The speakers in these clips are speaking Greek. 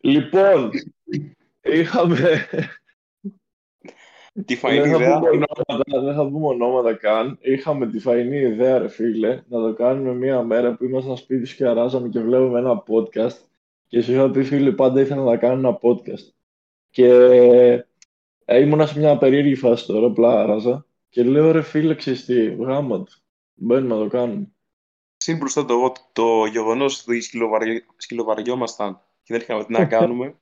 Λοιπόν, είχαμε... Τι φαϊνή ιδέα. δεν θα πούμε ονόματα καν. Είχαμε τη φαϊνή ιδέα, ρε φίλε, να το κάνουμε μία μέρα που ήμασταν σπίτι σου και αράζαμε και βλέπουμε ένα podcast. Και σου είχα πει, φίλε, πάντα ήθελα να κάνω ένα podcast. Και ε, ήμουνα σε μια περίεργη φάση τώρα, απλά άραζα. Και λέω, ρε φίλε, ξέρεις τι, γάμα του. Μπαίνουμε να το κάνουμε. Συν μπροστά το, το γεγονός ότι σκυλοβαριόμασταν και δεν είχαμε τι να κάνουμε.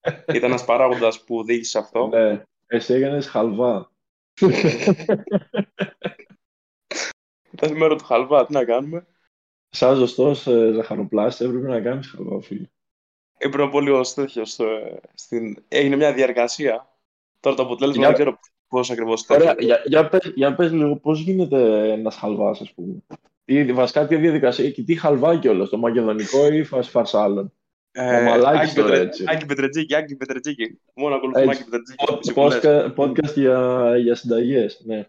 Ήταν ένας παράγοντας που οδήγησε σε αυτό. Ναι, εσύ έκανες χαλβά. Ήταν η μέρα του χαλβά, τι να κάνουμε. Σαν ζωστός ε, ζαχαροπλάστη έπρεπε να κάνεις χαλβά, φίλε. Έπρεπε να πω λίγο τέτοιος. Στην... Έγινε μια διαργασία. Τώρα το αποτέλεσμα για... δεν ξέρω πώς ακριβώς Ωραία, για, για, πες, για πες λίγο πώς γίνεται ένας χαλβάς, ας πούμε. Τι, βασικά τι διαδικασία και τι χαλβά κιόλας, το μακεδονικό ή φαρσάλων. Ε, μαλάκι τώρα έτσι. Άκη Πετρετζίκη, Άκη Πετρετζίκη. Μόνο ακολουθούμε Άκη Πετρετζίκη. Podcast για, για συνταγές, ναι.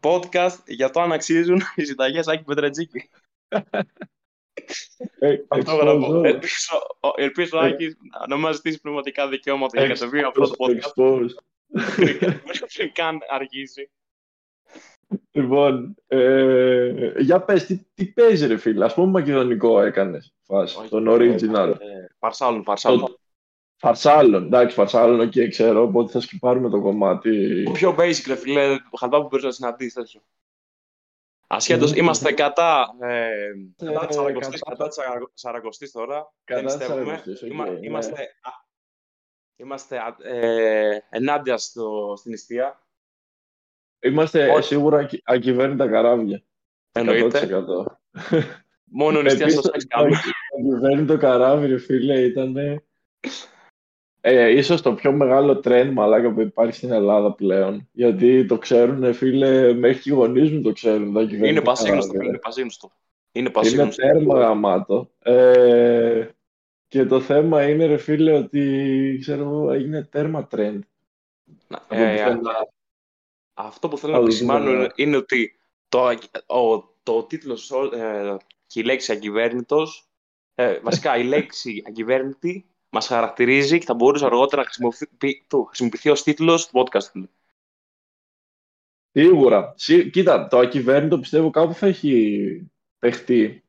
Podcast για το αν αξίζουν οι συνταγές Άκη Πετρετζίκη. Ε, αυτό γράφω. Ελπίζω ο Άκης να μας ζητήσεις πνευματικά δικαιώματα για κατεβεί αυτό το podcast. Πριν καν αρχίσει. Λοιπόν, ε, για πες, τι, τι παίζει ρε φίλε, ας πούμε μακεδονικό έκανες, φάση, τον original. Ε, φαρσάλων, φαρσάλων. Φαρσάλων, εντάξει, φαρσάλων, ok, okay, ξέρω, οπότε θα σκιπάρουμε το κομμάτι. Το πιο basic, ρε φίλε, χαλβά που μπορείς να συναντήσεις, τέτοιο. Ασχέτως, είμαστε κατά, ε, κατά της Σαρακοστής τώρα, κατά δεν πιστεύουμε. Okay, είμαστε, ναι. είμαστε ε, ενάντια στο, στην ιστία. Είμαστε Όχι. σίγουρα ακυβέρνητα καράβια. Εννοείται. Μόνο νηστεία στο σεξ κάνουμε. Ακυβέρνητο καράβι, ρε φίλε, ήταν ε, ίσως το πιο μεγάλο trend μαλάκα που υπάρχει στην Ελλάδα πλέον. Γιατί το ξέρουν, φίλε, μέχρι και οι γονείς μου το ξέρουν. Τα είναι πασίγνωστο, φίλε, είναι πασίγνωστο. Είναι, πασίγνωστο. είναι τέρμα γαμάτο. Ε, και το θέμα είναι, ρε φίλε, ότι ξέρω, έγινε τέρμα trend. Ε, αυτό που θέλω να επισημάνω είναι ότι το, ο, το τίτλος ε, και η λέξη ακυβέρνητος, ε, βασικά η λέξη ακυβέρνητη μας χαρακτηρίζει και θα μπορούσε αργότερα να χρησιμοποιηθεί, το, χρησιμοποιηθεί ως τίτλος του podcast. Σίγουρα. Κοίτα, το ακυβέρνητο πιστεύω κάπου θα έχει παιχτεί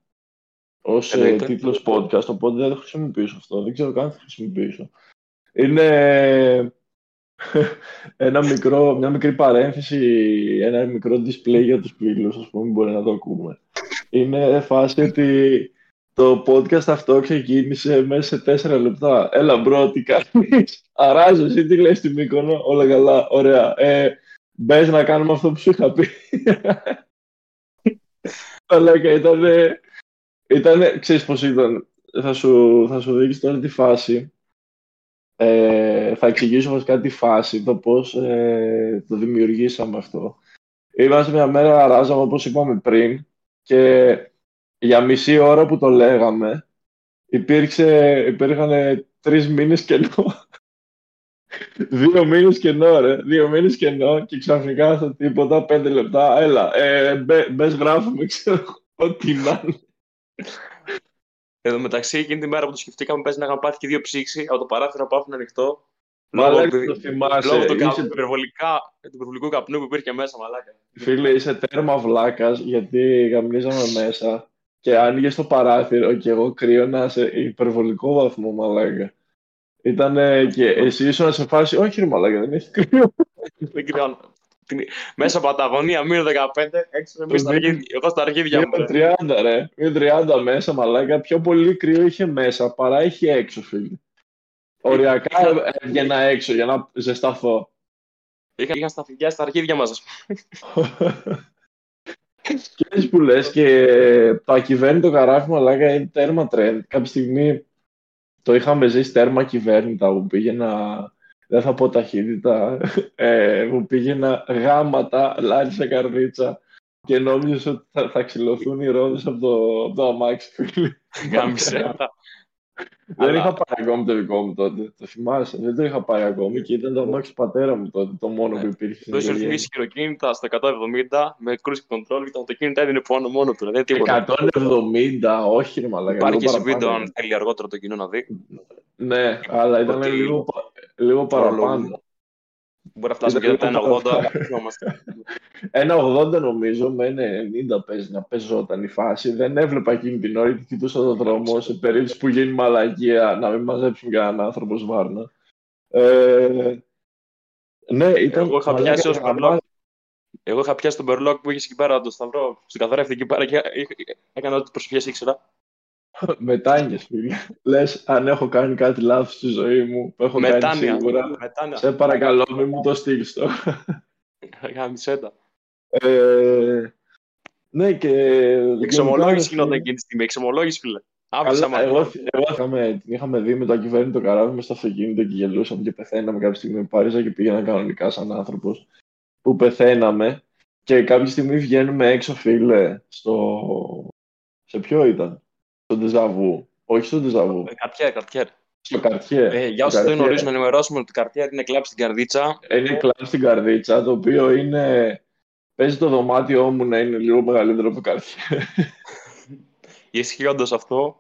ως ε, τίτλος podcast, οπότε δεν θα το χρησιμοποιήσω αυτό. Δεν ξέρω καν θα το χρησιμοποιήσω. Είναι ένα μικρό, μια μικρή παρένθεση, ένα μικρό display για τους φίλους, ας πούμε, μπορεί να το ακούμε. Είναι φάση ότι το podcast αυτό ξεκίνησε μέσα σε τέσσερα λεπτά. Έλα bro, τι κάνεις, αράζω, εσύ τι λες στη Μύκονο, όλα καλά, ωραία. Ε, μπες να κάνουμε αυτό που σου είχα πει. Αλλά ήταν, ήταν, ξέρεις πώς ήταν, θα σου, θα σου δείξει τώρα τη φάση ε, θα εξηγήσω βασικά τη φάση, το πώς ε, το δημιουργήσαμε αυτό. Είμαστε μια μέρα ράζαμε, όπως είπαμε πριν, και για μισή ώρα που το λέγαμε, υπήρξε, υπήρχαν τρεις μήνες κενό. Δύο μήνες κενό, ρε. Δύο μήνες κενό και ξαφνικά στο τίποτα, πέντε λεπτά. Έλα, ε, μπες γράφουμε, ξέρω, ό,τι να είναι. Εδώ μεταξύ, εκείνη τη μέρα που το σκεφτήκαμε, παίζει να είχαμε πάθει και δύο ψήξη από το παράθυρο που άφηνε ανοιχτό. Μαλάκα, λόγω, το θυμάσαι. Λόγω του είσαι... υπερβολικά, του υπερβολικού καπνού που υπήρχε μέσα, μαλάκα. Φίλε, είσαι τέρμα βλάκας γιατί γαμνίζαμε μέσα και άνοιγες το παράθυρο και εγώ κρύωνα σε υπερβολικό βαθμό, μαλάκα. Ήταν και εσύ ήσουν σε φάση, όχι ρε μαλάκα, δεν έχει κρύο. δεν κρυώνω μέσα Παταγωνία, μείον 15, έξω εμείς στα αρχίδια, εγώ στα αρχίδια μου. 30 ρε, μείον 30 μέσα μαλάκα, πιο πολύ κρύο είχε μέσα παρά είχε έξω φίλε. Οριακά έβγαινα έξω για να ζεσταθώ. Είχα, είχα στα στα αρχίδια μας, ας πούμε. και που λες και το ακυβέρνητο καράβι μαλάκα είναι τέρμα τρέντ. Κάποια στιγμή το είχαμε ζήσει τέρμα κυβέρνητα που πήγαινα δεν θα πω ταχύτητα, ε, μου πήγαινα γάματα, λάρισα καρδίτσα και νόμιζες ότι θα, θα ξυλωθούν οι ρόδες από το, από το αμάξι. Γάμισε. Δεν είχα πάρει ακόμη το δικό μου τότε. Το θυμάσαι. Δεν το είχα πάρει ακόμη και ήταν το αμάξι του πατέρα μου τότε. Το μόνο που ναι. υπήρχε. Το είχες ρυθμίσει χειροκίνητα στα 170 με cruise control και το αυτοκίνητο έδινε πάνω μόνο του. Δηλαδή, 170, όχι, ρε μαλάκα. Υπάρχει και σε βίντεο αν θέλει αργότερα το κοινό να δει. Ναι, αλλά ήταν λίγο, λίγο παραπάνω. Μπορεί να φτάσουμε και ένα 80. Ένα 80 νομίζω με ένα 90 παίζει να παίζονταν η φάση. Δεν έβλεπα εκείνη την ώρα και κοιτούσα τον δρόμο σε περίπτωση που γίνει μαλαγία να μην μαζέψουν κανέναν άνθρωπο σβάρνα. Ε, ναι, ήταν. Εγώ είχα πιάσει ως Εγώ είχα πιάσει τον Περλόκ που είχε εκεί πέρα το Σταυρό. Στην καθρέφτη εκεί πέρα και έκανα ό,τι προσφυγές ήξερα. Μετάνιες, φίλε. Λες, αν έχω κάνει κάτι λάθος στη ζωή μου, που έχω Μετάνια. κάνει σίγουρα, Μετάνια. σε παρακαλώ, μην μου το στείλεις το. Γάμισέ ε, ναι, και... Εξομολόγηση γινόταν εκείνη τη στιγμή, εξομολόγηση, φίλε. Καλά, εγώ, εγώ είχαμε, την είχαμε δει με το κυβέρνητο καράβι με στο αυτοκίνητο και γελούσαμε και πεθαίναμε κάποια στιγμή. Πάριζα και πήγαινα κανονικά σαν άνθρωπος που πεθαίναμε και κάποια στιγμή βγαίνουμε έξω, φίλε, στο... Σε ποιο ήταν; Στο Ντεζαβού. Όχι στο Ντεζαβού. Ε, καρτιέρ, καρτιέρ. Στο καρτιέρ. Ε, για όσους δεν γνωρίζουν, να ενημερώσουμε ότι το καρτιέρ είναι κλαμπ στην καρδίτσα. Είναι κλαμπ στην καρδίτσα, το οποίο είναι. Παίζει το δωμάτιό μου να είναι λίγο μεγαλύτερο από το καρτιέρ. Ισχύει όντω αυτό.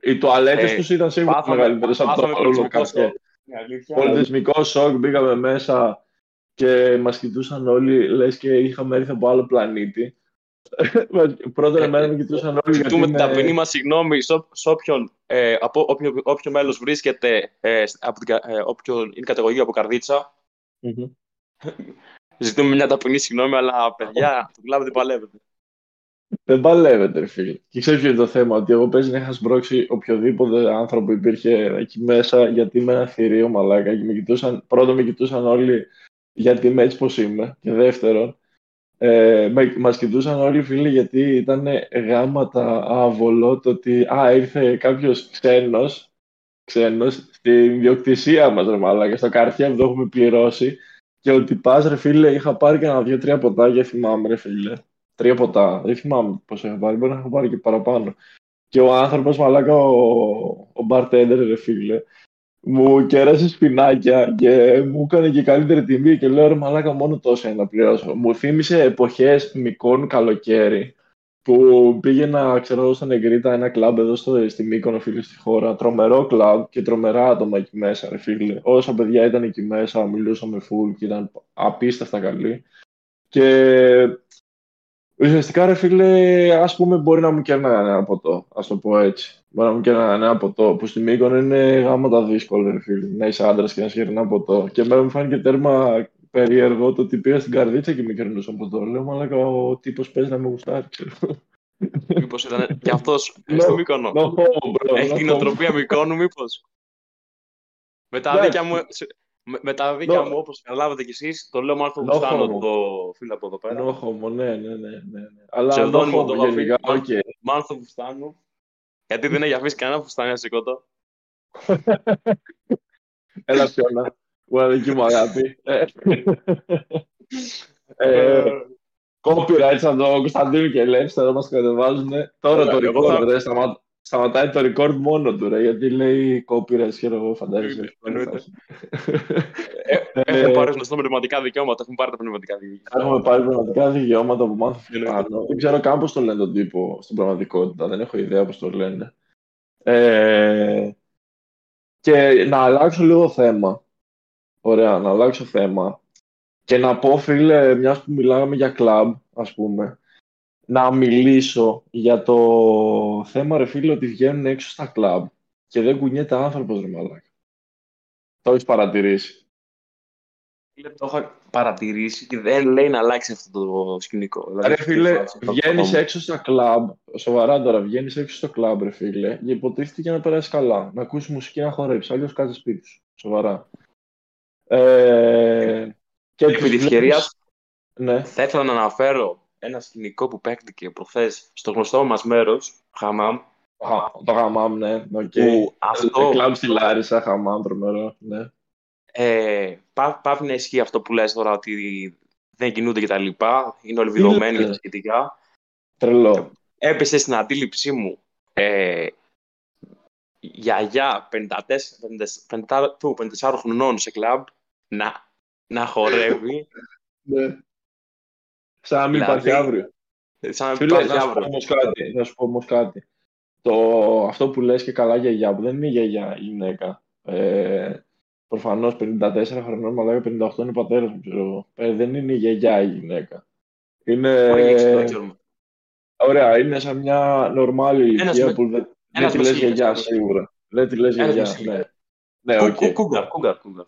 Οι τουαλέτες ε, τους ήταν σίγουρα μεγαλύτερες από το όλο καρτιέρ. Πολιτισμικό σοκ, μπήκαμε μέσα και μας κοιτούσαν όλοι, λες και είχαμε έρθει από άλλο πλανήτη. Πρώτα εμένα με κοιτούσαν όλοι. Ζητούμε την ταπεινή μα συγγνώμη σε όποιον, ε, από όποιο, όποιο μέλος βρίσκεται, ε, από την, ε, όποιο είναι κατηγορία από καρδίτσα. Ζητούμε μια ταπεινή συγγνώμη, αλλά παιδιά, το κλάβετε παλεύετε. Δεν παλεύετε, φίλε. Και ξέρεις ποιο είναι το θέμα, ότι εγώ παίζεις να είχα σμπρώξει οποιοδήποτε άνθρωπο υπήρχε εκεί μέσα, γιατί είμαι ένα θηρίο μαλάκα. Και με κοιτούσαν, πρώτον με κοιτούσαν όλοι γιατί είμαι έτσι πως είμαι. Και δεύτερον, ε, μας κοιτούσαν όλοι οι φίλοι γιατί ήταν γάματα άβολο το ότι α, ήρθε κάποιος ξένος, ξένος στην διοκτησία μας ρε μάλακα, στο καρτιά που το έχουμε πληρώσει και ότι πας ρε φίλε είχα πάρει και ένα δύο-τρία ποτά θυμάμαι ρε φίλε. Τρία ποτά, δεν θυμάμαι πώς είχα πάρει, μπορεί να έχω πάρει και παραπάνω. Και ο άνθρωπος μαλάκα, ο, ο bartender ρε φίλε, μου κέρασες σπινάκια και μου έκανε και καλύτερη τιμή και λέω ρε μαλάκα μόνο τόσο είναι να πληρώσω. Μου θύμισε εποχές μικρών καλοκαίρι που πήγαινα, ξέρω, στα Νεγκρίτα, ένα κλαμπ εδώ στο, στη Μύκονο, φίλε, στη χώρα. Τρομερό κλαμπ και τρομερά άτομα εκεί μέσα, ρε φίλε. Όσα παιδιά ήταν εκεί μέσα, μιλούσαμε φουλ και ήταν απίστευτα καλοί. Και Ουσιαστικά, ρε φίλε, ας πούμε, μπορεί να μου κέρναγαν ένα ποτό, ας το πω έτσι. Μπορεί να μου κέρναγαν ένα ποτό, που στη Μύκονο είναι γάμματα δύσκολο, ρε φίλε, να είσαι άντρας και να σου ένα ποτό. Και εμένα μου φάνηκε τέρμα περίεργο το ότι πήγα στην καρδίτσα και με κερνούσαν ποτό. Λέω, μαλάκα, ο τύπος παίζει να με γουστάρει, ξέρω. Μήπως ήταν και αυτός στο Μύκονο; Έχει την οτροπία Μύκονου, μήπως; Με τα δίκια μου, με, με τα δίκια no. μου, όπως καταλάβατε κι εσείς, το λέω μάλλον που φτάνω το φίλο από εδώ πέρα. Νόχομο, ναι, ναι, ναι, ναι. Αλλά νόχομο το γενικά, οκ. Μάλλον φουστάνου. Γιατί δεν έχει αφήσει κανένα φουστάνι να σηκώτω. Έλα σιώνα. δική μου αγάπη. ε, copyright σαν το Κωνσταντίνο και Ελεύθερο μας κατεβάζουν. Τώρα το record, δεν σταματά σταματάει το record μόνο του, ρε, γιατί λέει copyright, ξέρω εγώ, φαντάζεσαι. Ε, έχουμε πάρει γνωστό πνευματικά δικαιώματα, έχουμε πάρει τα πνευματικά δικαιώματα. Έχουμε πάρει πνευματικά δικαιώματα που μάθαμε πάνω. Δεν ξέρω καν πώς το λένε τον τύπο στην πραγματικότητα, δεν έχω ιδέα πώς το λένε. Ε, και να αλλάξω λίγο θέμα. Ωραία, να αλλάξω θέμα. Και να πω, φίλε, μιας που μιλάγαμε για κλαμπ, ας πούμε, να μιλήσω για το θέμα, ρε φίλε, ότι βγαίνουν έξω στα κλαμπ και δεν κουνιέται άνθρωπος, ρε μαλάκα. Το έχεις παρατηρήσει. Το έχω παρατηρήσει και δεν λέει να αλλάξει αυτό το σκηνικό. Δηλαδή, ρε φίλε, βγαίνεις έξω στα κλαμπ, σοβαρά τώρα, βγαίνεις έξω στο κλαμπ, ρε φίλε, και υποτίθεται για να περάσεις καλά, να ακούσεις μουσική να χορέψεις. Αλλιώς κάτσε σπίτι σου. Σοβαρά. Ε, και επί της ευκαιρίας, ναι. θα ήθελα να αναφέρω ένα σκηνικό που παίχτηκε προχθές στο γνωστό μας μέρος, Χαμάμ. Το Χαμάμ, ναι. Okay. αυτό... Κλαμπ στη Λάρισα, Χαμάμ, τρομερό, ναι. Ε, πά, πάβει να ισχύει αυτό που λες τώρα ότι δεν κινούνται και τα λοιπά, είναι όλοι βιδωμένοι και τα σχετικά. Τρελό. Έπεσε στην αντίληψή μου ε, γιαγιά 54, 54 χρονών σε κλαμπ να, να χορεύει. Ναι. Σαν να μην δηλαδή, υπάρχει αύριο. Σαν να μην υπάρχει αύριο. Θα σου πω όμως κάτι. Το, αυτό που λες και καλά γιαγιά, που δεν είναι γιαγιά η γυναίκα. Ε, Προφανώς 54 χρονών, αλλά 58 είναι πατέρας μου, ξέρω ε, δεν είναι η γιαγιά η γυναίκα. Είναι. Ωραία, είναι σαν μια νορμάλ ηλικία που δεν, δεν τη λες γιαγιά σίγουρα. Δεν τη λες γιαγιά. Ναι, ναι ok. Cougar, cougar, cougar.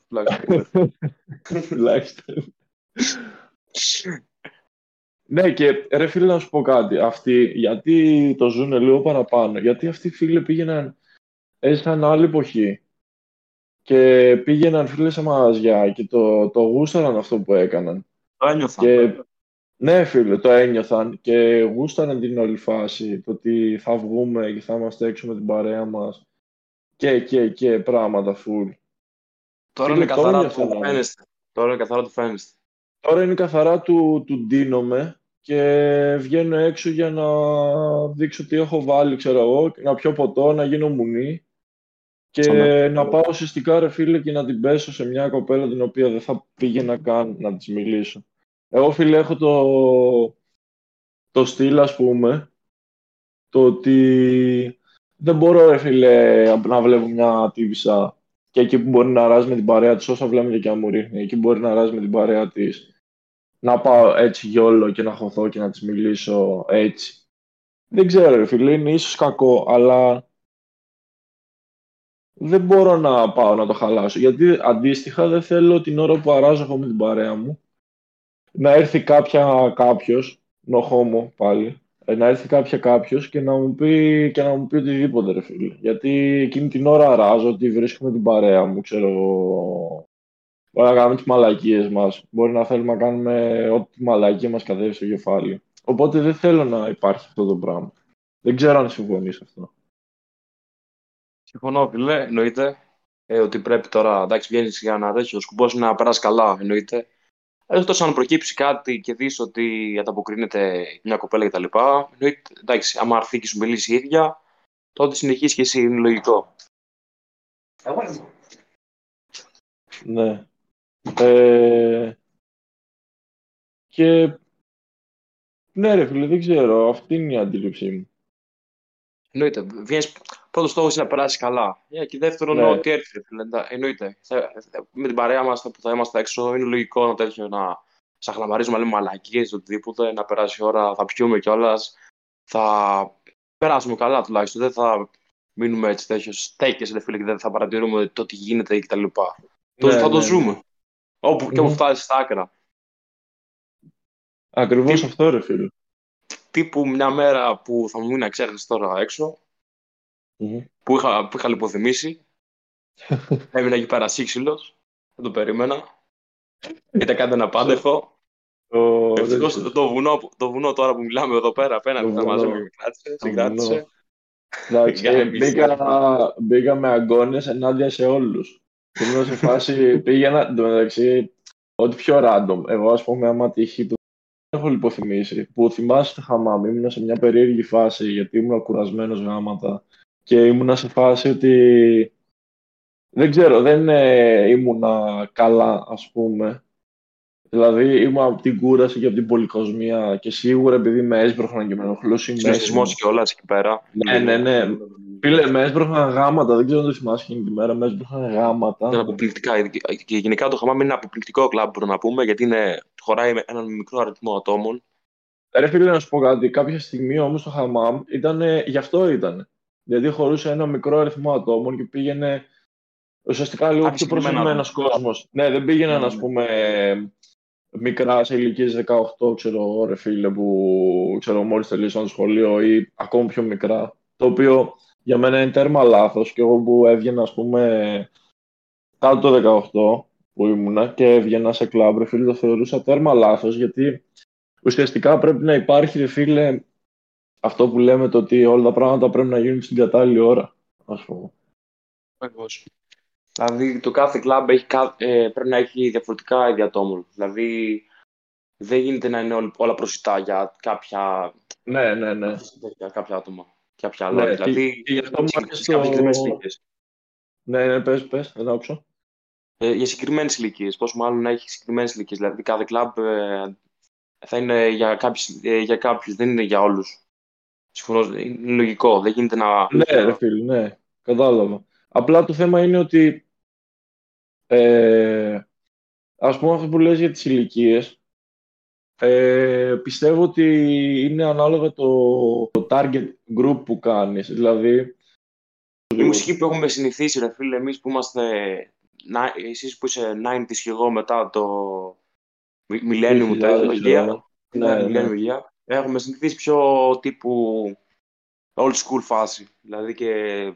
Τουλάχιστον. Ναι, και ρε φίλε να σου πω κάτι. Αυτοί, γιατί το ζουν λίγο παραπάνω. Γιατί αυτοί οι φίλοι πήγαιναν, έζησαν άλλη εποχή και πήγαιναν φίλε σε μαγαζιά και το, το γούσταραν αυτό που έκαναν. Το ένιωθαν. Και, ναι, φίλε, το ένιωθαν και γούσταραν την όλη φάση. Το ότι θα βγούμε και θα είμαστε έξω με την παρέα μας και, και, και πράγματα φουλ. Τώρα είναι καθαρά του φαίνεστε. Τώρα είναι καθαρά του φαίνεστε. Τώρα είναι καθαρά του, του ντύνομαι και βγαίνω έξω για να δείξω τι έχω βάλει, ξέρω εγώ, να πιω ποτό, να γίνω μουνί και να πάω ουσιαστικά ρε φίλε και να την πέσω σε μια κοπέλα την οποία δεν θα πήγαινα καν να της μιλήσω. Εγώ φίλε έχω το, το στυλ ας πούμε το ότι δεν μπορώ ρε φίλε να βλέπω μια τύπησα και εκεί που μπορεί να ράζεις με την παρέα της όσα βλέπουμε και αν μου ρίχνει εκεί που μπορεί να ράζεις με την παρέα της να πάω έτσι γιόλο και να χωθώ και να της μιλήσω έτσι. Δεν ξέρω ρε φίλε, είναι ίσως κακό, αλλά δεν μπορώ να πάω να το χαλάσω. Γιατί αντίστοιχα δεν θέλω την ώρα που αράζω εγώ με την παρέα μου να έρθει κάποια κάποιος, νοχόμο πάλι, ε, να έρθει κάποια κάποιος και να μου πει και να μου πει οτιδήποτε ρε φίλε. Γιατί εκείνη την ώρα αράζω ότι βρίσκομαι την παρέα μου, ξέρω Μπορεί να κάνουμε τις μαλακίες μας. Μπορεί να θέλουμε να κάνουμε ό,τι μαλακία μας κατέβει στο κεφάλι. Οπότε δεν θέλω να υπάρχει αυτό το πράγμα. Δεν ξέρω αν συμφωνείς αυτό. Συμφωνώ, φίλε, εννοείται. Ε, ότι πρέπει τώρα, εντάξει, βγαίνεις για να τέτοιο σκουμπό να περάσει καλά, εννοείται. Εκτός αν προκύψει κάτι και δεις ότι ανταποκρίνεται μια κοπέλα κτλ. Εννοείται, εντάξει, άμα έρθει και σου μιλήσει η ίδια, τότε συνεχίσεις και εσύ, είναι λογικό. Ναι. Ε, και ναι, ρε φίλε, δεν ξέρω. Αυτή είναι η αντίληψή μου. Εννοείται. Βγαίνεις, πρώτος στόχος είναι να περάσεις καλά. Yeah, και δεύτερον, ναι. ότι έρθει. Εννοείται. Με την παρέα μας που θα είμαστε έξω, είναι λογικό να τέτοιο να σαχλαμαρίζουμε λέμε μαλακίες, οτιδήποτε, να περάσει η ώρα, θα πιούμε κιόλας. Θα περάσουμε καλά τουλάχιστον. Δεν θα μείνουμε έτσι τέτοιος στέκες, φίλε, και δεν θα παρατηρούμε το τι γίνεται κτλ. Ναι, Τότε θα το ναι. ζούμε. Όπου και όπου φτάσεις στα άκρα. Ακριβώς αυτό, ρε φίλε τύπου μια μέρα που θα μου μείνει αξέχαστη τώρα που, είχα, που είχα λιποθυμήσει. Έμεινα εκεί πέρα σύξυλος, δεν το περίμενα. Ήταν κάτι ένα πάντεχο. Ευτυχώς το, βουνό, το βουνό τώρα που μιλάμε εδώ πέρα απέναντι θα μαζί μου κράτησε, συγκράτησε. Μπήκα με αγκώνες ενάντια σε όλους. Ήμουν σε φάση, πήγαινα, μεταξύ, ό,τι πιο random. Εγώ, ας πούμε, άμα τύχει έχω λιποθυμήσει. Που θυμάσαι το χαμάμ, ήμουν σε μια περίεργη φάση γιατί ήμουν κουρασμένος γάματα και ήμουν σε φάση ότι δεν ξέρω, δεν ε, ήμουν καλά ας πούμε. Δηλαδή ήμουν από την κούραση και από την πολυκοσμία και σίγουρα επειδή με έσπροχναν και με ενοχλούσε η μέση. και όλα εκεί πέρα. Ναι, ναι, ναι. Φίλε, με έσπροχναν γάματα, δεν ξέρω αν το θυμάσαι εκείνη τη μέρα, με έσπροχναν γάματα. Είναι αποπληκτικά. Και γενικά το χαμάμ είναι ένα αποπληκτικό κλαμπ, μπορούμε να πούμε, γιατί είναι, χωράει έναν μικρό αριθμό ατόμων. Ρε φίλε, να σου πω κάτι. Κάποια στιγμή όμως το χαμάμ ήταν, γι' αυτό ήταν. Γιατί χωρούσε ένα μικρό αριθμό ατόμων και πήγαινε ουσιαστικά λίγο πιο προσεγμένος κόσμος. Ναι, δεν πήγαιναν, ας πούμε, μικρά σε ηλικίες 18, ξέρω ρε φίλε, που ξέρω μόλις τελείωσαν το σχολείο ή ακόμα πιο μικρά. Το οποίο για μένα είναι τέρμα λάθος και εγώ που έβγαινα, ας πούμε, κάτω το 18 που ήμουνα και έβγαινα σε κλαμπ, ρε φίλε, το θεωρούσα τέρμα λάθος γιατί ουσιαστικά πρέπει να υπάρχει, ρε φίλε, αυτό που λέμε το ότι όλα τα πράγματα πρέπει να γίνουν στην κατάλληλη ώρα, ας πούμε. Ακριβώς. Δηλαδή το κάθε κλαμπ έχει, ε, πρέπει να έχει διαφορετικά είδη ατόμων. Δηλαδή δεν γίνεται να είναι όλα προσιτά για κάποια, ναι, ναι, ναι. Για κάποια άτομα. κάποια άλλα. Ναι, δηλαδή, και, και αυτό Ναι, ναι, πες, πες, δεν άκουσα. Ε, για συγκεκριμένες ηλικίες. Πόσο μάλλον να έχει συγκεκριμένες ηλικίες. Δηλαδή, κάθε κλαμπ ε, θα είναι για κάποιους, ε, για κάποιους, δεν είναι για όλους. Συμφωνώ, είναι λογικό. Δεν γίνεται να. Ναι, ρε φίλε, ναι, κατάλαβα. Απλά το θέμα είναι ότι. Ε, ας πούμε αυτό που λες για τις ηλικίες. Ε, πιστεύω ότι είναι ανάλογα το, το target group που κάνεις. Δηλαδή, η μουσική που έχουμε συνηθίσει, ρε φίλε, εμείς που είμαστε να, εσείς που είσαι 90's και εγώ μετά το Millennium τεχνολογία, ναι, ναι, ναι. έχουμε συνηθίσει πιο τύπου old school φάση, δηλαδή και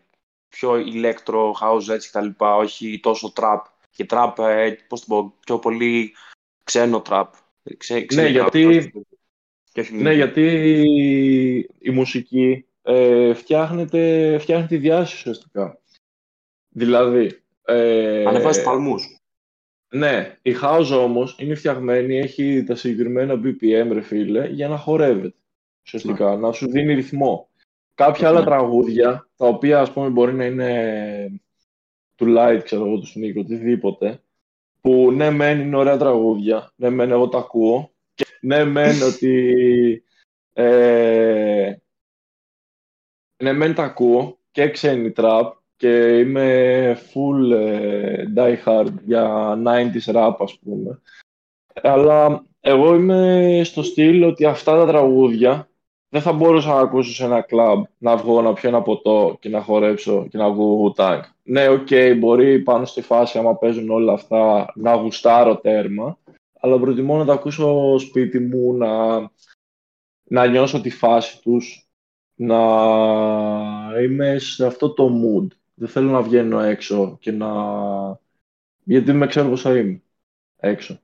πιο electro, house έτσι και τα λοιπά, όχι τόσο trap. Και trap, ε, πώς το πω, πιο πολύ ξένο trap. Ξέ, ναι, γιατί, ναι, γιατί η μουσική ε, φτιάχνεται, φτιάχνεται διάστηση ουσιαστικά. Δηλαδή, ε, Ανεβάζει παλμούς. Ναι, η house όμως είναι φτιαγμένη, έχει τα συγκεκριμένα BPM ρε φίλε, για να χορεύεται. Ουσιαστικά, ναι. να σου δίνει ρυθμό. Κάποια άλλα ναι. τραγούδια, τα οποία ας πούμε μπορεί να είναι του Light, ξέρω εγώ, του Sneak, οτιδήποτε, που ναι μεν είναι ωραία τραγούδια, ναι μεν εγώ τα ακούω, και ναι μεν ότι ε, ναι μεν τα ακούω και ξένη τραπ, και είμαι full ε, die hard για 90s rap ας πούμε. Αλλά εγώ είμαι στο στυλ ότι αυτά τα τραγούδια δεν θα μπορούσα να ακούσω σε ένα κλαμπ, να βγω να πιω ένα ποτό και να χορέψω και να βγω tag. Ναι, ok, okay, μπορεί πάνω στη φάση άμα παίζουν όλα αυτά να γουστάρω τέρμα, αλλά προτιμώ να τα ακούσω σπίτι μου, να, να νιώσω τη φάση τους, να είμαι σε αυτό το mood δεν θέλω να βγαίνω έξω και να... Γιατί με ξέρω πώς θα είμαι έξω.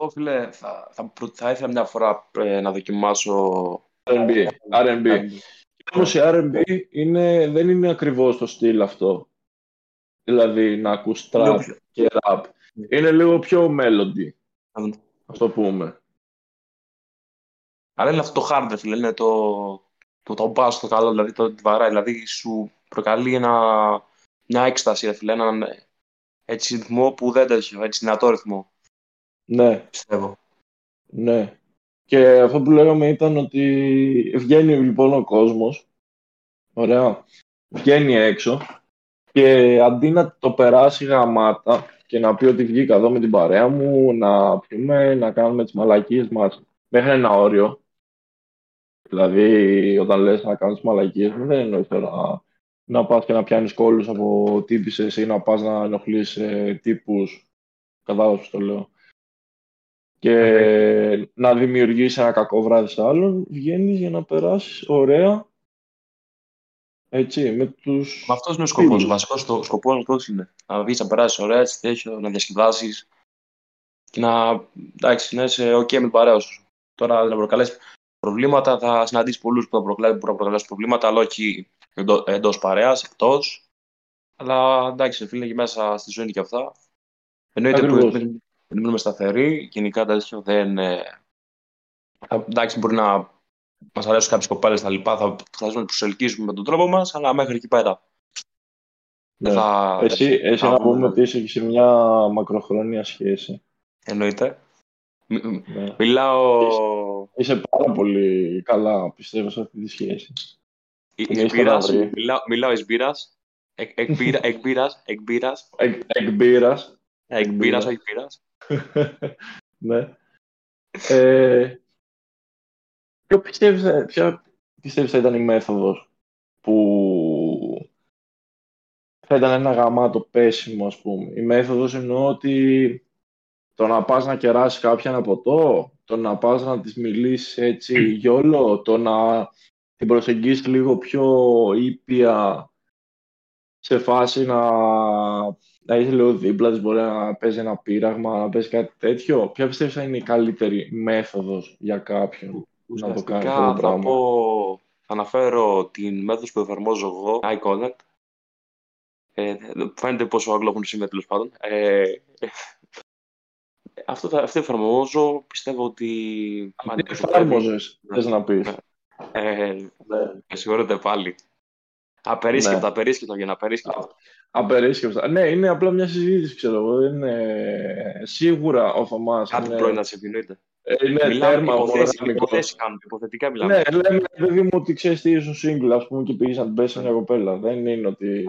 Εγώ, φίλε, θα, θα, θα ήθελα μια φορά ε, να δοκιμάσω... R&B. R&B. Όμως η R&B είναι, δεν είναι ακριβώς το στυλ αυτό. Δηλαδή, να ακούς trap και rap. Είναι λίγο πιο melody, ας το πούμε. Αλλά είναι αυτό το hard, φίλε, είναι το, το, το bass το καλό, δηλαδή το βαράει, δηλαδή σου προκαλεί ένα, μια έκσταση, ρε φίλε, έναν έτσι ρυθμό που δεν τέτοιο, έτσι δυνατό ρυθμό. Ναι. Πιστεύω. Ναι. Και αυτό που λέγαμε ήταν ότι βγαίνει λοιπόν ο κόσμος, ωραία, βγαίνει έξω και αντί να το περάσει γαμάτα και να πει ότι βγήκα εδώ με την παρέα μου, να πιούμε, να κάνουμε τις μαλακίες μας μέχρι ένα όριο. Δηλαδή, όταν λες να κάνεις μαλακίες, δεν εννοείς τώρα να πας και να πιάνεις κόλλους από τύπησες ή να πας να ενοχλείς ε, τύπους. Κατάλαβες το λέω. Και να δημιουργήσει ένα κακό βράδυ σε άλλον, βγαίνεις για να περάσεις ωραία έτσι, με τους... Με αυτός είναι ο σκοπός. Ο βασικός το, σκοπός αυτός είναι. Να βγεις να περάσεις ωραία, έτσι, τέτοιο, να διασκεδάσεις και να, εντάξει, να είσαι ok με την παρέας σου. Τώρα να προκαλέσεις προβλήματα, θα συναντήσεις πολλούς που θα προκαλέσουν προβλήματα, αλλά όχι εντό παρέας, εκτός. Αλλά εντάξει, φίλε, και μέσα στη ζωή είναι και αυτά. Εννοείται που δεν μείνουμε σταθεροί. Γενικά τέτοιο δεν. Εντάξει, μπορεί να μας αρέσουν κάποιες κοπέλες τα λοιπά, θα προσπαθήσουμε να του ελκύσουμε με τον τρόπο μας, αλλά μέχρι εκεί πέρα. Ναι. Θα... Εσύ, εσύ θα... να πούμε ότι είσαι και σε μια μακροχρόνια σχέση. Εννοείται. Ναι. Μιλάω... Είσαι, είσαι πάρα πολύ καλά, πιστεύω, σε αυτή τη σχέση. Εκμπήρας, μιλάω, μιλάω εις μπύρας. Εκμπήρας, εκμπήρας. Εκμπήρας. Εκμπήρας, όχι μπύρας. Ναι. Ε, ποιο πιστεύεις, ποια πιστεύεις θα ήταν η μέθοδος που θα ήταν ένα γαμάτο πέσιμο, ας πούμε. Η μέθοδος εννοώ ότι το να πας να κεράσεις κάποια ένα ποτό, το να πας να της μιλήσεις έτσι γιόλο, το να την προσεγγίσεις λίγο πιο ήπια σε φάση να, να είσαι λίγο δίπλα της, μπορεί να παίζει ένα πείραγμα, να παίζει κάτι τέτοιο. Ποια πιστεύεις θα είναι η καλύτερη μέθοδος για κάποιον να το κάνει αυτό το πράγμα; Πω, θα αναφέρω την μέθοδος που εφαρμόζω εγώ, eye contact. Ε, φαίνεται πόσο αγγλόφωνο είμαι τέλος πάντων. Ε, αυτό, αυτό εφαρμόζω, πιστεύω ότι... Τι εφαρμόζεις, θες να πεις. Ε, ναι. συγχωρείτε πάλι. Απερίσκεπτα, ναι. απερίσκεπτα για να απερίσκεπτα. Απερίσκεπτα. Ναι, είναι απλά μια συζήτηση, ξέρω εγώ. Είναι σίγουρα ο Θωμάς. Κάτι είναι... πρώην να σε επινοείται. Είναι μιλάμε τέρμα υποθέσεις, κάνουμε, υποθετικά μιλάμε. Ναι, λέμε, παιδί μου, ότι ξέρεις τι είσαι single, ας πούμε, και πήγες να την πέσει μια κοπέλα. Δεν είναι ότι.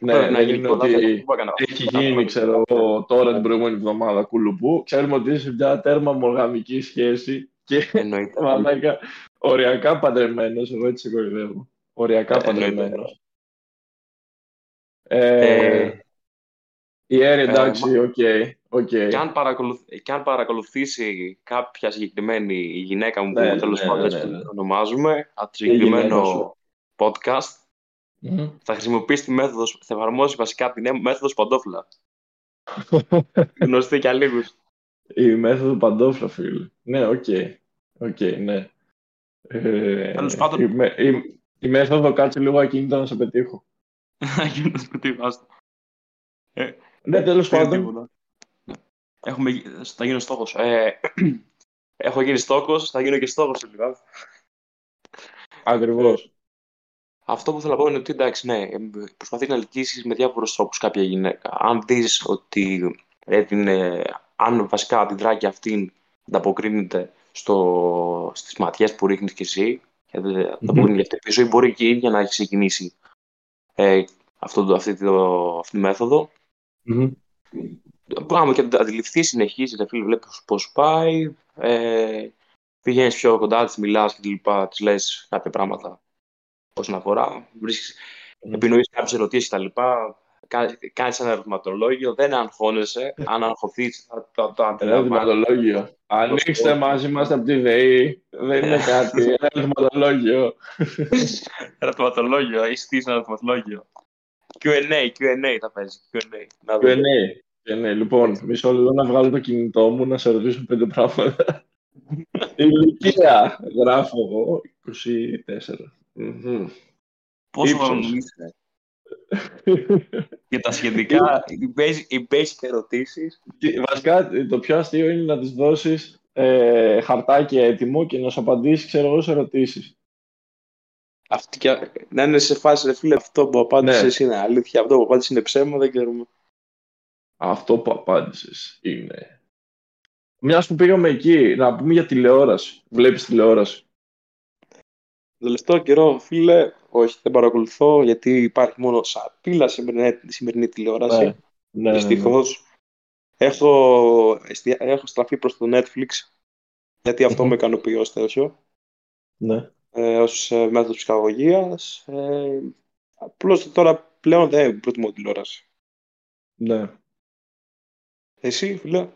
Ναι, ναι, δεν είναι ότι έχει γίνει, ξέρω εγώ, τώρα την προηγούμενη εβδομάδα κουλουπού. Ξέρουμε ότι είσαι μια τέρμα μονογαμική σχέση και μαλάκα οριακά παντρεμένος. Εγώ έτσι σε κοροϊδεύω. Οριακά παντρεμένος. Ε, η Έρη, εντάξει, ok. Okay, Και, αν και αν παρακολουθήσει κάποια συγκεκριμένη γυναίκα μου που ναι, τέλος ναι, πάντων ναι, ναι, ονομάζουμε, από το συγκεκριμένο podcast, mm-hmm. θα χρησιμοποιήσει τη μέθοδος, θα εφαρμόσει βασικά την μέθοδος παντόφλα. Γνωστή για λίγους. Η μέθοδο παντόφλα, φίλε. Ναι, ok. Okay. okay, ναι. Ε, πάντων... η, η, η, μέθοδο κάτσε λίγο ακίνητα να σε πετύχω. Ακίνητα να σε πετύχω, άστο. Ε, ναι, τέλος πάντων. Έχουμε, θα γίνω στόχος. Ε, έχω γίνει στόχος, θα γίνω και στόχος λοιπόν. Ακριβώς. Αυτό που θέλω να πω είναι ότι εντάξει, ναι, προσπαθείς να λυκίσει με διάφορους τρόπους κάποια γυναίκα. Αν δεις ότι έδινε, αν βασικά αντιδρά και αυτήν ανταποκρίνεται στο, στις ματιές που ρίχνεις και εσύ, και ανταποκρίνει για αυτή τη ζωή, μπορεί και η ίδια να έχει ξεκινήσει ε, αυτό, αυτή, το, αυτή τη μέθοδο. Mm-hmm. Άμα και αντιληφθεί, συνεχίζει, να φίλε, βλέπεις πώς πάει. Ε, Πηγαίνεις πιο κοντά της, μιλάς και λοιπά, της λες κάποια πράγματα όσον αφορά. Βρίσκεις, mm. επινοείς κάποιες ερωτήσεις κτλ. Κάνει ένα ερωτηματολόγιο, δεν αγχώνεσαι. Αν αγχωθείς, θα το αντιλαμβάνεις. Ερωτηματολόγιο. Ανοίξτε μαζί μας από τη ΔΕΗ. Δεν είναι κάτι. Ένα ερωτηματολόγιο. Ερωτηματολόγιο. Έχει στήσει ένα ερωτηματολόγιο. QA, QA θα παίζεις. QA. QA. Ναι, λοιπόν, μισό λεπτό να βγάλω το κινητό μου να σε ρωτήσω πέντε πράγματα. Ηλικία, γράφω εγώ, 24. Mm-hmm. Πόσο χρόνο είσαι. Και τα σχετικά, οι basic ερωτήσεις. Βασικά, το πιο αστείο είναι να τις δώσεις ε, χαρτάκι έτοιμο και να σου απαντήσεις, ξέρω εγώ, σε ερωτήσεις. Αυτή και, να είναι σε φάση, ρε φίλε, αυτό που απάντησες ναι. είναι αλήθεια, αυτό που απάντησες είναι ψέμα, δεν ξέρουμε. Αυτό που απάντησες είναι. Μιας που πήγαμε εκεί, να πούμε για τηλεόραση. Βλέπεις τηλεόραση. Το τελευταίο καιρό, φίλε, όχι, δεν παρακολουθώ γιατί υπάρχει μόνο σαπίλα σημερινή, σημερινή τηλεόραση. Ναι, ναι, Δυστυχώς. Ναι, έχω, έχω στραφεί προς το Netflix γιατί αυτό με ικανοποιεί ως τέτοιο. Ναι. Ε, ως ε, μέθοδος ψυχαγωγίας. Ε, απλώς τώρα πλέον δεν προτιμώ τηλεόραση. Ναι. Εσύ, φίλε;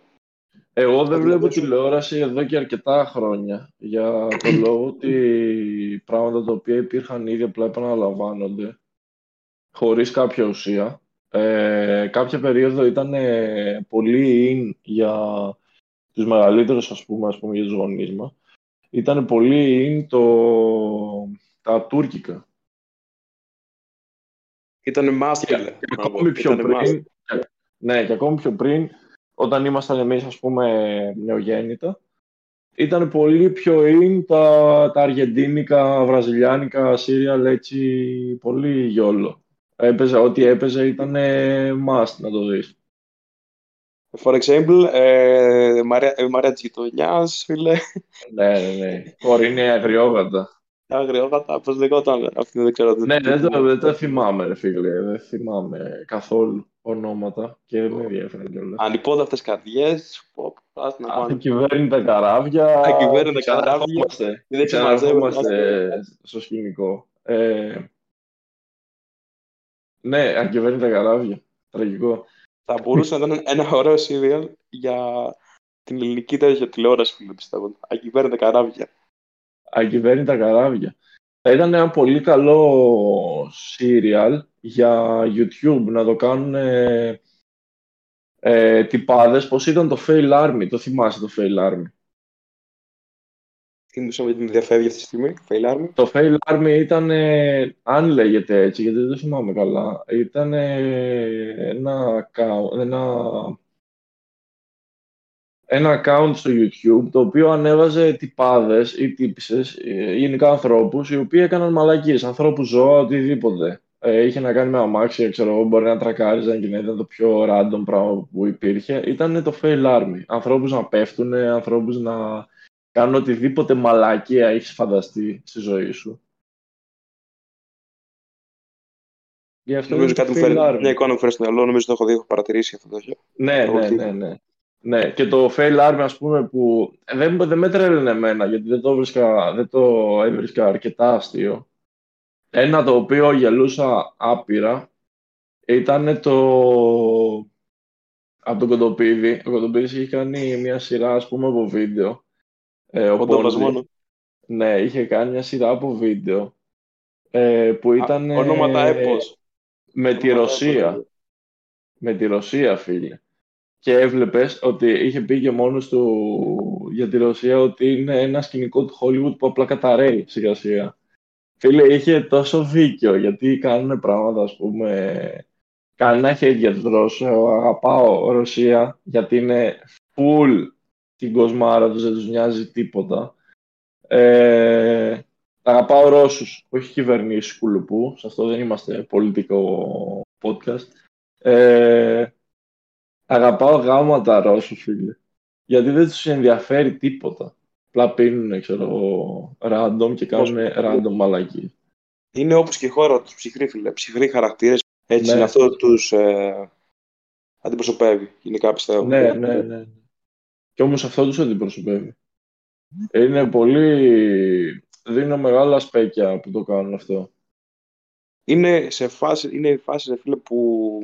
Εγώ δεν βλέπω τηλεόραση εδώ και αρκετά χρόνια για το λόγο ότι πράγματα τα οποία υπήρχαν ήδη απλά επαναλαμβάνονται χωρίς κάποια ουσία. Ε, κάποια περίοδο ήταν πολύ in για τους μεγαλύτερους ας πούμε, ας πούμε για τους γονείς μας. Ήταν πολύ in το... τα τουρκικά. Ήταν μάστιλε. Και, και ακόμη πιο πριν, ναι, και ακόμη πιο πριν όταν ήμασταν εμείς ας πούμε νεογέννητα, ήταν πολύ πιο in τα, τα αργεντίνικα, βραζιλιάνικα, σύριαλ, έτσι, πολύ γιόλο. Έπαιζε, ό,τι έπαιζε ήταν must να το δεις. For example, ε, Μαρία, ε, Μαρία της γειτονιάς, φίλε. ναι, ναι, ναι. Μπορεί είναι αγριόγατα. Αγριόγατα, πώς λεγόταν, αυτή δεν ξέρω. Ναι, δεν το, δεν το θυμάμαι, φίλε, δεν θυμάμαι καθόλου ονόματα και δεν με ενδιαφέρουν κιόλας. Ανυπόδαυτες καρδιές. Ακυβέρνητα καράβια. Ακυβέρνητα καράβια. Ξαναρχόμαστε στο σκηνικό. Ε, ναι, ακυβέρνητα καράβια. Τραγικό. Θα μπορούσε να ήταν ένα ωραίο serial για την ελληνική τέτοια τηλεόραση, φίλε, πιστεύω. Ακυβέρνητα καράβια. Ακυβέρνητα καράβια. Θα ήταν ένα πολύ καλό serial για YouTube να το κάνουν ε, ε, τυπάδες, πώς ήταν το Fail Army, το θυμάσαι το Fail Army; Τι μου με την διαφεύγει αυτή τη στιγμή, Fail Army. Το Fail Army ήταν, ε, αν λέγεται έτσι, γιατί δεν το θυμάμαι καλά, ήταν ε, ένα, ένα ένα account στο YouTube το οποίο ανέβαζε τυπάδες ή τύπησες, ε, γενικά ανθρώπους οι οποίοι έκαναν μαλακίες, ανθρώπους ζώα, οτιδήποτε. Ε, είχε να κάνει με αμάξια, ξέρω εγώ, μπορεί να τρακάριζαν και να ήταν το πιο random πράγμα που υπήρχε. Ήταν το fail army. Ανθρώπους να πέφτουν, ανθρώπους να κάνουν οτιδήποτε μαλακία έχεις φανταστεί στη ζωή σου. Γι' αυτό νομίζω κάτι μου φέρει, μια εικόνα μου φέρει στο μυαλό, νομίζω το έχω δει, έχω παρατηρήσει αυτό το Ναι, ναι, ναι, ναι. Ναι, και το fail army, ας πούμε, που δεν, δεν με τρέλαινε εμένα, γιατί δεν το, βρίσκα, δεν το έβρισκα αρκετά αστείο. Ένα το οποίο γελούσα άπειρα ήταν το... Από τον Κοντοπίδη. Ο Κοντοπίδης είχε κάνει μια σειρά, ας πούμε, από βίντεο. Ε, ο Πόντι. Ναι, είχε κάνει μια σειρά από βίντεο ε, που ήταν... Ονόματα έπος. Με τη Ρωσία. Με τη Ρωσία, φίλε και έβλεπες ότι είχε πει και μόνος του για τη Ρωσία ότι είναι ένα σκηνικό του Hollywood που απλά καταραίει σιγά σιγά. Φίλε, είχε τόσο δίκιο γιατί κάνουν πράγματα, ας πούμε. Κανένα χέρια τους Ρώσους. Αγαπάω Ρωσία γιατί είναι full την κοσμάρα τους, δεν τους νοιάζει τίποτα. Ε, αγαπάω Ρώσους, όχι κυβερνήσεις κουλουπού. Σε αυτό δεν είμαστε πολιτικό podcast. Ε, Αγαπάω γάματα Ρώσους, φίλε. Γιατί δεν τους ενδιαφέρει τίποτα. Απλά πίνουν, ξέρω εγώ, random και κάνουν random μαλακή. Είναι όπως και η χώρα τους ψυχροί, φίλε. Ψυχροί χαρακτήρες. Έτσι, ναι. είναι αυτό τους ε, αντιπροσωπεύει, γενικά πιστεύω. Ναι, ναι, ναι. Και όμως αυτό τους αντιπροσωπεύει. Είναι πολύ. Δίνω μεγάλα σπέκια που το κάνουν αυτό. Είναι σε φάση, είναι φάση, φίλε, που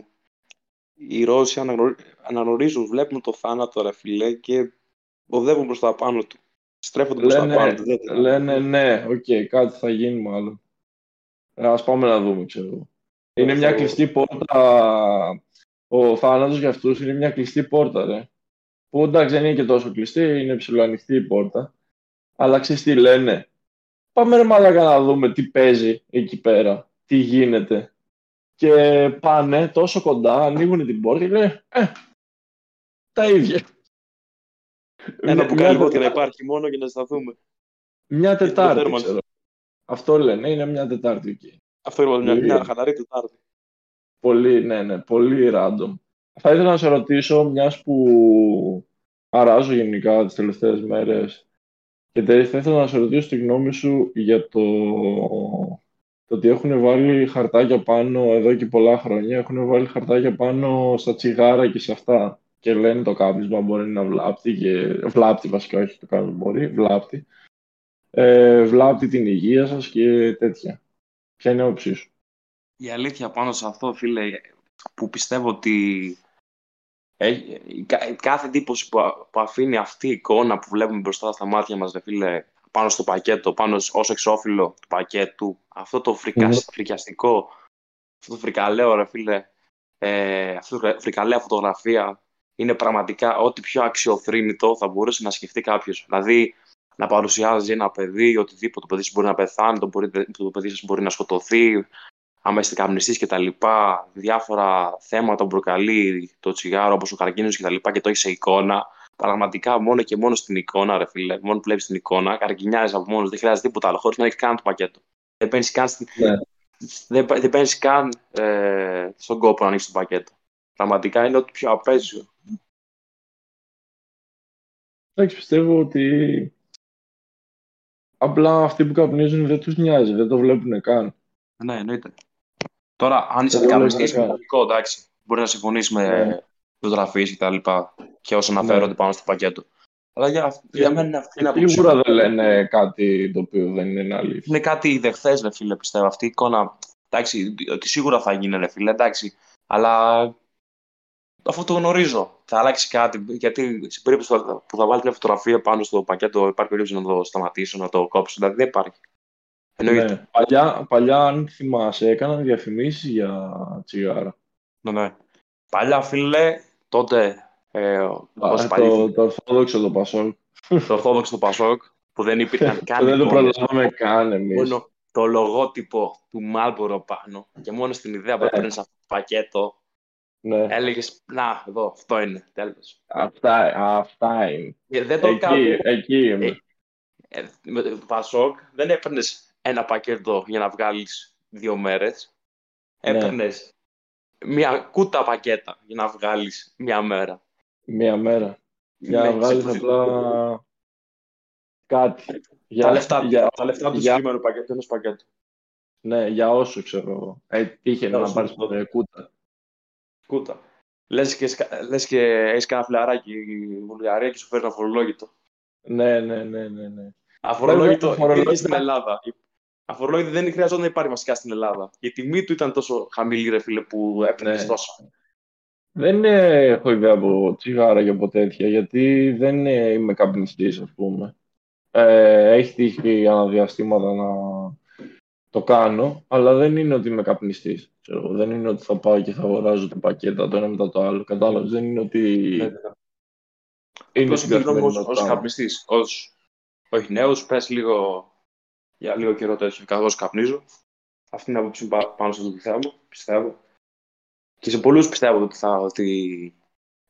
οι Ρώσοι αναγνωρίζουν, βλέπουν το θάνατο, ρε φιλέ, και οδεύουν προς τα πάνω του. Στρέφονται προς τα πάνω του. Λένε ναι, ok, okay, κάτι θα γίνει μάλλον. Ας πάμε να δούμε, ξέρω. Είναι μια κλειστή πόρτα. Ο θάνατος για αυτούς είναι μια κλειστή πόρτα, ρε. Που εντάξει δεν είναι και τόσο κλειστή, είναι ψιλοανοιχτή η πόρτα. Αλλά ξέρεις τι λένε. Πάμε ρε μαλάκα να δούμε τι παίζει εκεί πέρα. Τι γίνεται. Και πάνε τόσο κοντά, ανοίγουν την πόρτα και λένε ε, τα ίδια. Ένα που κάνει και να υπάρχει μόνο και να σταθούμε. Μια Τετάρτη, ξέρω. Αυτό λένε, είναι μια Τετάρτη εκεί. Αυτό είναι μια, μια χαλαρή Τετάρτη. Πολύ, ναι, ναι, πολύ random. Θα ήθελα να σε ρωτήσω, μιας που αράζω γενικά τις τελευταίες μέρες και θα ήθελα να σε ρωτήσω τη γνώμη σου για το το ότι έχουν βάλει χαρτάκια πάνω εδώ και πολλά χρόνια, έχουν βάλει χαρτάκια πάνω στα τσιγάρα και σε αυτά. Και λένε το κάπνισμα μπορεί να βλάπτει, και... βλάπτει βασικά, όχι το κάπνισμα μπορεί, βλάπτει. Ε, βλάπτει την υγεία σας και τέτοια. Ποια είναι η όψη σου; Η αλήθεια πάνω σε αυτό, φίλε, που πιστεύω ότι κάθε εντύπωση που αφήνει αυτή η εικόνα που βλέπουμε μπροστά στα μάτια μας, φίλε, πάνω στο πακέτο, πάνω ως εξώφυλλο του πακέτου, αυτό το φρικα... mm φρικιαστικό, αυτό το φρικαλαίο ρε φίλε, ε, αυτό το φρικαλαία φωτογραφία είναι πραγματικά ό,τι πιο αξιοθρύνητο θα μπορούσε να σκεφτεί κάποιος. Δηλαδή, να παρουσιάζει ένα παιδί, οτιδήποτε το παιδί σου μπορεί να πεθάνει, το, μπορεί, το παιδί σας μπορεί να σκοτωθεί, άμα είστε καπνιστής κτλ. Διάφορα θέματα που προκαλεί το τσιγάρο, όπως ο καρκίνος κτλ. Και, και το έχεις σε εικόνα πραγματικά μόνο και μόνο στην εικόνα, ρε φίλε, μόνο που βλέπεις την εικόνα, καρκινιάζεις από μόνος, δεν χρειάζεται τίποτα άλλο, χωρίς να έχεις καν το πακέτο. Δεν παίρνεις καν, στην... ναι. δεν, δεν καν ε, στον κόπο να ανοίξεις το πακέτο. Πραγματικά είναι ό,τι πιο απέσιο. Εντάξει, πιστεύω ότι απλά αυτοί που καπνίζουν δεν τους νοιάζει, δεν το βλέπουν καν. Ναι, εννοείται. Τώρα, αν είσαι καπνιστής, εντάξει, μπορεί να συμφωνήσει με ναι φωτογραφίες και τα λοιπά και όσο αναφέρονται ναι. πάνω στο πακέτο. Αλλά για, για μένα αυτή είναι από Σίγουρα δεν λένε κάτι το οποίο δεν είναι αλήθεια. Είναι κάτι δεχθέ, ρε φίλε, πιστεύω. Αυτή η εικόνα. Εντάξει, ότι σίγουρα θα γίνει, ρε φίλε, εντάξει. Αλλά αυτό το γνωρίζω. Θα αλλάξει κάτι. Γιατί στην περίπτωση που θα βάλεις μια φωτογραφία πάνω στο πακέτο, υπάρχει περίπτωση να το σταματήσω, να το κόψω. Δηλαδή δεν υπάρχει. Ναι. Παλιά, παλιά, αν θυμάσαι, έκαναν διαφημίσεις για τσιγάρα. Ναι, ναι. Παλιά, φίλε, τότε. Ε, Α, το, το Ορθόδοξο το Πασόκ. Το Ορθόδοξο το Πασόκ, που δεν υπήρχαν καν. δεν το προλάβαμε καν εμείς. Μόνο το λογότυπο του Μάλμπορο πάνω και μόνο στην ιδέα που ε. έπαιρνες αυτό το πακέτο. Ναι. Έλεγες, να, εδώ, αυτό είναι, τέλος. Αυτά, αυτά είναι. Ε, δεν το εκεί, κάνω. εκεί είμαι. Ε, ε, με το Πασόκ δεν έπαιρνες ένα πακέτο για να βγάλεις δύο μέρες. Ναι. Έπαιρνες μια κούτα πακέτα για να βγάλεις μια μέρα. Μία μέρα. Για Ναι, να βγάλεις σε- απλά κάτι. Για, τα λεφτά, για, τα λεφτά του για- συγκεκριμένου πακέτου, ενός πακέτου. ναι, για όσο ξέρω εγώ. Ε, τύχε Για να όσο πάρεις το- ε, κούτα. Κούτα. Λες και, σκα- λες και έχεις κανένα φλαράκι Βουλγαρία και σου φέρνει αφορολόγητο. Ναι, ναι, ναι, ναι, ναι. Αφορολόγητο Βέβαια, αφορολόγητο- υπήρχε στην Ελλάδα. Αφορολόγητο δεν χρειαζόταν να υπάρχει βασικά στην Ελλάδα. Η τιμή του ήταν τόσο χαμηλή, ρε φίλε, που έπαιρνες Ναι. τόσο. Δεν ε, έχω ιδέα από τσιγάρα και από τέτοια, γιατί δεν ε, είμαι καπνιστής, ας πούμε. Ε, έχει τύχει αναδιαστήματα να το κάνω, αλλά δεν είναι ότι είμαι καπνιστής. Ξέρω, εγώ. δεν είναι ότι θα πάω και θα αγοράζω τα πακέτα το ένα μετά το άλλο. Κατάλαβες, δεν είναι ότι Ναι, είναι Απλώς στην επειδή όμως ως καθημερινότητα. καπνιστής, ως όχι νέος, πες λίγο για λίγο καιρό τέτοιο, καθώς καπνίζω. Αυτή είναι η άποψη μου πα- πάνω σε αυτό το θέμα, πιστεύω. Και σε πολλούς πιστεύω ότι, θα, ότι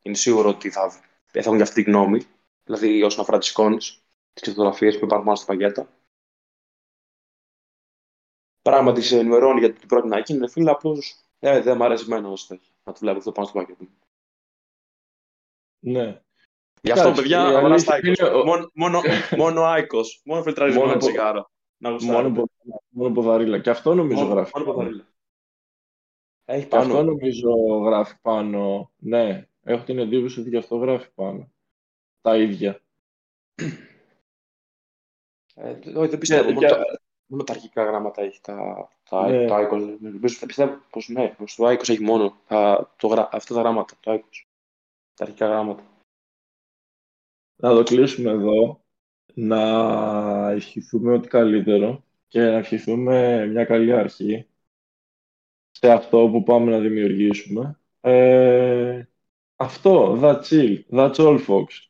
είναι σίγουρο ότι θα, θα έχουν και αυτή τη γνώμη. Δηλαδή όσον αφορά τις εικόνες, τις φωτογραφίες που υπάρχουν πάνω στα πακέτα. Πράγματι σε ενημερώνει για την πρώτη να είναι φίλε, απλώς ε, δεν μου αρέσει εμένα ως τέτοιο, να το βλέπω αυτό πάνω στο πακέτο. Ναι. Γι' αυτό, Εντάξει, παιδιά, η αγοράς αλήθεια τα Άικος. είναι ο- Μόνο, μόνο, μόνο Άικος. Μόνο φιλτραρισμένο Μόνο πο- τσιγάρο. Να γουστάρετε. Μόνο, πο- μόνο ποδαρίλα. Και αυτό νομίζω Μόνο- γράφει. μόνο ποδαρίλα. Έχει Και αυτό πάνω. νομίζω γράφει πάνω. Ναι, έχω την εντύπωση ότι και αυτό γράφει πάνω. Τα ίδια. Ε, όχι, δεν πιστεύω. Και- Μόνο, και- τα, μόνο τα αρχικά γράμματα έχει. Τα, τα, Ναι. το Άικος. Νομίζω, θα πιστεύω πως ναι, πως το Άικος έχει μόνο τα, το, γρα- αυτά τα γράμματα. Το Άικος. Τα αρχικά γράμματα. Να το κλείσουμε εδώ. Να ευχηθούμε ό,τι καλύτερο και να ευχηθούμε μια καλή αρχή σε αυτό που πάμε να δημιουργήσουμε. Ε, αυτό, that's it. That's all, folks.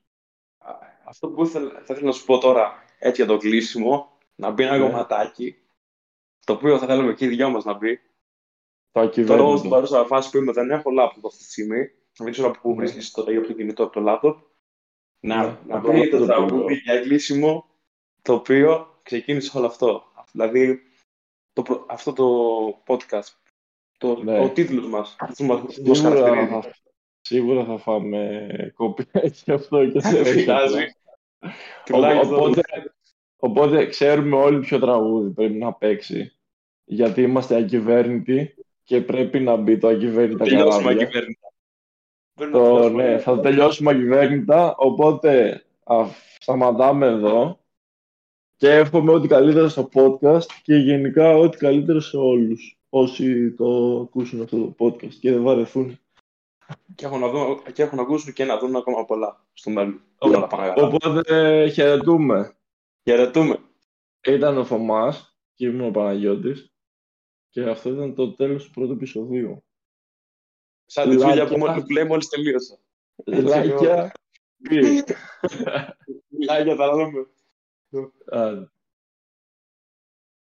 Α, Αυτό που ήθελα, θα ήθελα να σου πω τώρα, έτσι για το κλείσιμο, να μπει ένα Ναι. κομματάκι, το οποίο θα θέλαμε και οι δυο μας να μπει. Το Τώρα στην ακυβέρνητο. παρούσα φάση που είμαι δεν έχω λάπτοπ αυτή τη στιγμή. Δεν ξέρω από πού Ναι. βρίσκεις το από το κινητό από το λάπτοπ. Να, Ναι, να από το βρει το λάπτοπ το τραγούδι για κλείσιμο το οποίο ξεκίνησε όλο αυτό. Δηλαδή το, προ- αυτό το podcast, το, Ναι. ο τίτλος μας, αυτό μας, που μας Σίγουρα, χαρακτηρίζει. θα, σίγουρα θα φάμε copyright γι' αυτό και σε Δεν πειράζει. Τουλάχιστον- Οπότε, οπότε ξέρουμε όλοι ποιο τραγούδι πρέπει να παίξει. Γιατί είμαστε ακυβέρνητοι και πρέπει να μπει το ακυβέρνητα τελειώσουμε καράβια. Ακυβέρνητα. Πρέπει να Το, τελειώσουμε. ναι, θα τελειώσουμε ακυβέρνητα, οπότε α, σταματάμε εδώ και εύχομαι ό,τι καλύτερο στο podcast και γενικά ό,τι καλύτερο σε όλους όσοι το ακούσουν αυτό το podcast και δεν βαρεθούν. Και έχω να, δω, και έχω να ακούσουν και να δουν ακόμα πολλά στο μέλλον. Όλα τα πάνε καλά. Οπότε χαιρετούμε. Χαιρετούμε. Ήταν ο Θωμάς και ήμουν ο Παναγιώτης και αυτό ήταν το τέλος του πρώτου επεισοδίου. Σαν τη δουλειά Λάκια. που, μόλι- που λέει μόλις τελείωσα. Λάκια. Peace. Λάγια, θα δούμε. Άντε.